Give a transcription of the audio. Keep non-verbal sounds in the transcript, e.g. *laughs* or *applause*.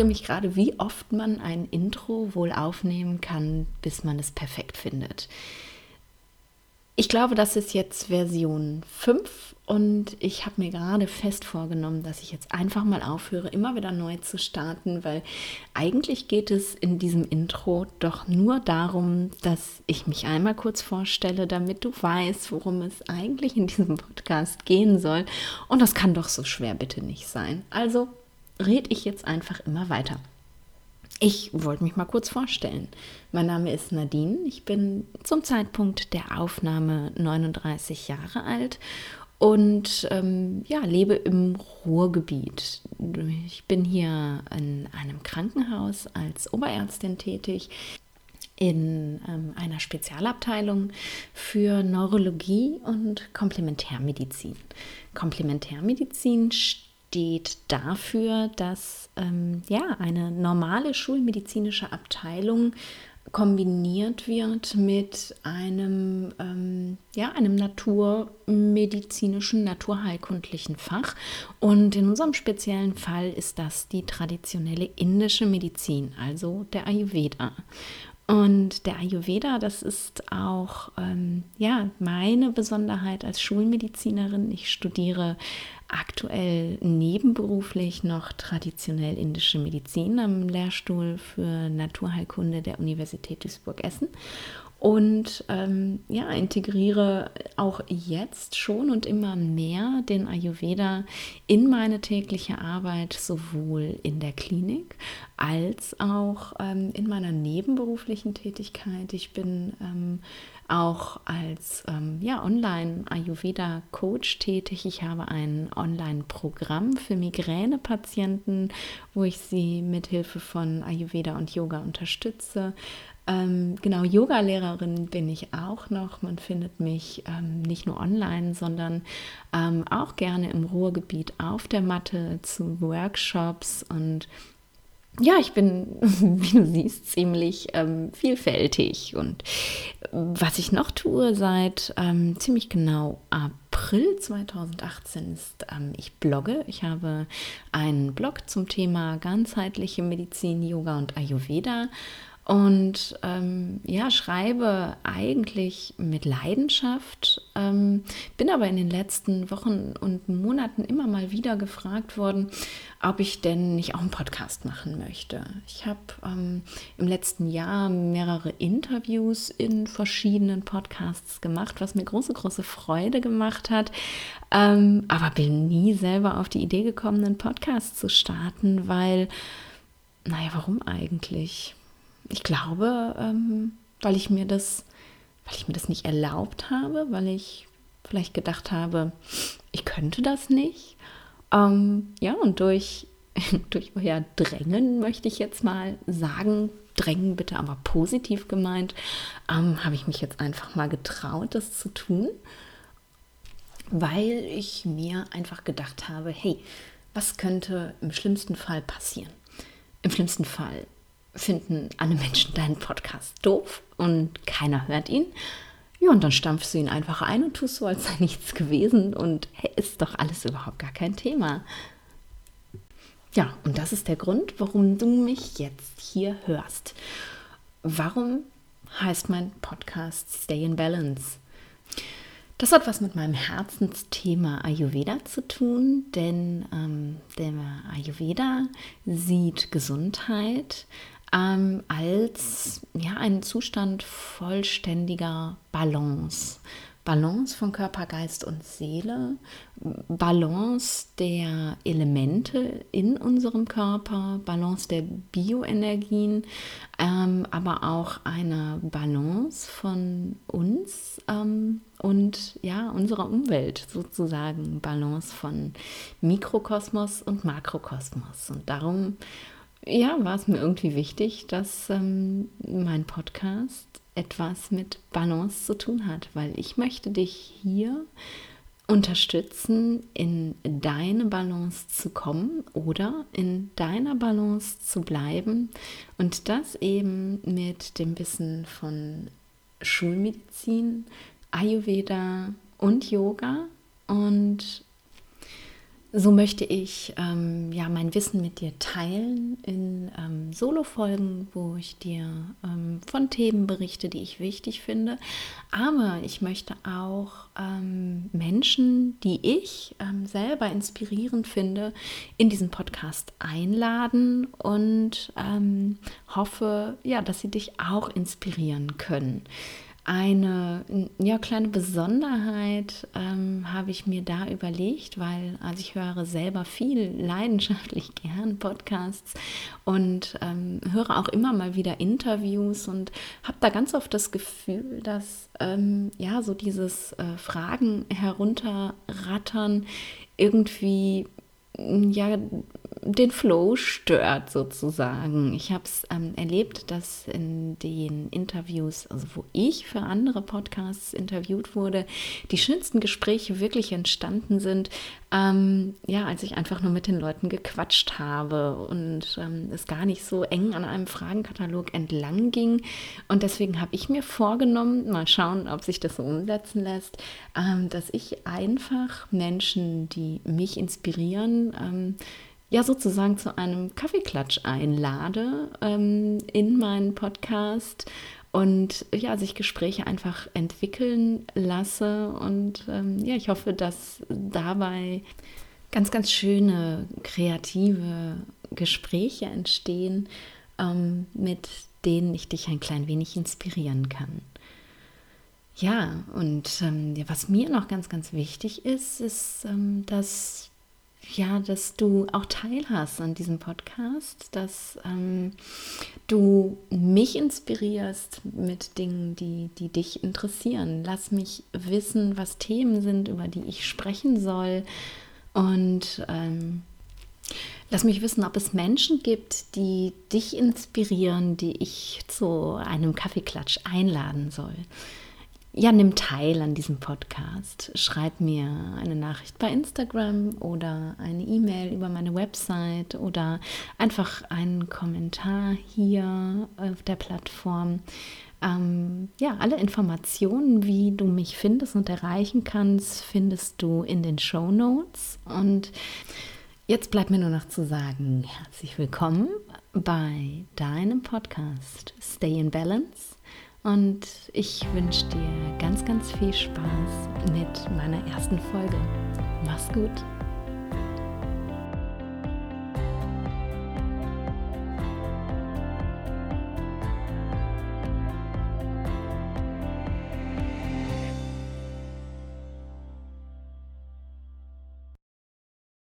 frage mich gerade, wie oft man ein Intro wohl aufnehmen kann, bis man es perfekt findet. Ich glaube, das ist jetzt Version 5 und ich habe mir gerade fest vorgenommen, dass ich jetzt einfach mal aufhöre, immer wieder neu zu starten, weil eigentlich geht es in diesem Intro doch nur darum, dass ich mich einmal kurz vorstelle, damit du weißt, worum es eigentlich in diesem Podcast gehen soll. Und das kann doch so schwer bitte nicht sein. Also rede ich jetzt einfach immer weiter. Ich wollte mich mal kurz vorstellen. Mein Name ist Nadine. Ich bin zum Zeitpunkt der Aufnahme 39 Jahre alt und ähm, ja, lebe im Ruhrgebiet. Ich bin hier in einem Krankenhaus als Oberärztin tätig in ähm, einer Spezialabteilung für Neurologie und Komplementärmedizin. Komplementärmedizin steht steht dafür, dass ähm, ja, eine normale schulmedizinische Abteilung kombiniert wird mit einem, ähm, ja, einem naturmedizinischen, naturheilkundlichen Fach. Und in unserem speziellen Fall ist das die traditionelle indische Medizin, also der Ayurveda. Und der Ayurveda, das ist auch ähm, ja, meine Besonderheit als Schulmedizinerin. Ich studiere aktuell nebenberuflich noch traditionell indische Medizin am Lehrstuhl für Naturheilkunde der Universität Duisburg-Essen und ähm, ja, integriere auch jetzt schon und immer mehr den Ayurveda in meine tägliche Arbeit, sowohl in der Klinik als auch ähm, in meiner nebenberuflichen Tätigkeit. Ich bin ähm, auch als ähm, ja, Online-Ayurveda-Coach tätig. Ich habe ein Online-Programm für Migränepatienten, wo ich sie mit Hilfe von Ayurveda und Yoga unterstütze. Ähm, genau, Yoga-Lehrerin bin ich auch noch. Man findet mich ähm, nicht nur online, sondern ähm, auch gerne im Ruhrgebiet auf der Matte zu Workshops und ja, ich bin, *laughs* wie du siehst, ziemlich ähm, vielfältig. Und was ich noch tue seit ähm, ziemlich genau April 2018 ist, ähm, ich blogge. Ich habe einen Blog zum Thema ganzheitliche Medizin, Yoga und Ayurveda und ähm, ja, schreibe eigentlich mit Leidenschaft, ähm, bin aber in den letzten Wochen und Monaten immer mal wieder gefragt worden, ob ich denn nicht auch einen Podcast machen möchte. Ich habe ähm, im letzten Jahr mehrere Interviews in verschiedenen Podcasts gemacht, was mir große, große Freude gemacht hat, ähm, aber bin nie selber auf die Idee gekommen, einen Podcast zu starten, weil, naja, warum eigentlich? Ich glaube, ähm, weil ich mir das, weil ich mir das nicht erlaubt habe, weil ich vielleicht gedacht habe, ich könnte das nicht. Ähm, ja, und durch, *laughs* durch euer Drängen möchte ich jetzt mal sagen, Drängen bitte aber positiv gemeint, ähm, habe ich mich jetzt einfach mal getraut, das zu tun, weil ich mir einfach gedacht habe, hey, was könnte im schlimmsten Fall passieren? Im schlimmsten Fall finden alle Menschen deinen Podcast doof und keiner hört ihn. Ja, und dann stampfst du ihn einfach ein und tust so, als sei nichts gewesen und hey, ist doch alles überhaupt gar kein Thema. Ja, und das ist der Grund, warum du mich jetzt hier hörst. Warum heißt mein Podcast Stay in Balance? Das hat was mit meinem Herzensthema Ayurveda zu tun, denn ähm, der Ayurveda sieht Gesundheit ähm, als ja, einen Zustand vollständiger Balance. Balance von Körper, Geist und Seele, Balance der Elemente in unserem Körper, Balance der Bioenergien, ähm, aber auch eine Balance von uns ähm, und ja, unserer Umwelt sozusagen, Balance von Mikrokosmos und Makrokosmos. Und darum ja, war es mir irgendwie wichtig, dass ähm, mein Podcast etwas mit Balance zu tun hat, weil ich möchte dich hier unterstützen, in deine Balance zu kommen oder in deiner Balance zu bleiben und das eben mit dem Wissen von Schulmedizin, Ayurveda und Yoga und so möchte ich ähm, ja mein Wissen mit dir teilen in ähm, Solo-Folgen, wo ich dir ähm, von Themen berichte, die ich wichtig finde. Aber ich möchte auch ähm, Menschen, die ich ähm, selber inspirierend finde, in diesen Podcast einladen und ähm, hoffe, ja, dass sie dich auch inspirieren können. Eine ja, kleine Besonderheit ähm, habe ich mir da überlegt, weil also ich höre selber viel *laughs* leidenschaftlich gern Podcasts und ähm, höre auch immer mal wieder Interviews und habe da ganz oft das Gefühl, dass ähm, ja so dieses äh, Fragen herunterrattern irgendwie ja den Flow stört sozusagen. Ich habe es ähm, erlebt, dass in den Interviews, also wo ich für andere Podcasts interviewt wurde, die schönsten Gespräche wirklich entstanden sind, ähm, ja, als ich einfach nur mit den Leuten gequatscht habe und ähm, es gar nicht so eng an einem Fragenkatalog entlang ging. Und deswegen habe ich mir vorgenommen, mal schauen, ob sich das so umsetzen lässt, ähm, dass ich einfach Menschen, die mich inspirieren, ähm, ja sozusagen zu einem Kaffeeklatsch einlade ähm, in meinen Podcast und ja, sich Gespräche einfach entwickeln lasse. Und ähm, ja, ich hoffe, dass dabei ganz, ganz schöne, kreative Gespräche entstehen, ähm, mit denen ich dich ein klein wenig inspirieren kann. Ja, und ähm, was mir noch ganz, ganz wichtig ist, ist, ähm, dass ja, dass du auch teilhast an diesem Podcast, dass ähm, du mich inspirierst mit Dingen, die, die dich interessieren. Lass mich wissen, was Themen sind, über die ich sprechen soll. Und ähm, lass mich wissen, ob es Menschen gibt, die dich inspirieren, die ich zu einem Kaffeeklatsch einladen soll ja, nimm teil an diesem Podcast. Schreib mir eine Nachricht bei Instagram oder eine E-Mail über meine Website oder einfach einen Kommentar hier auf der Plattform. Ähm, ja, alle Informationen, wie du mich findest und erreichen kannst, findest du in den Show Notes. Und jetzt bleibt mir nur noch zu sagen, herzlich willkommen bei deinem Podcast Stay in Balance und ich wünsche dir ganz, ganz viel Spaß mit meiner ersten Folge. Mach's gut.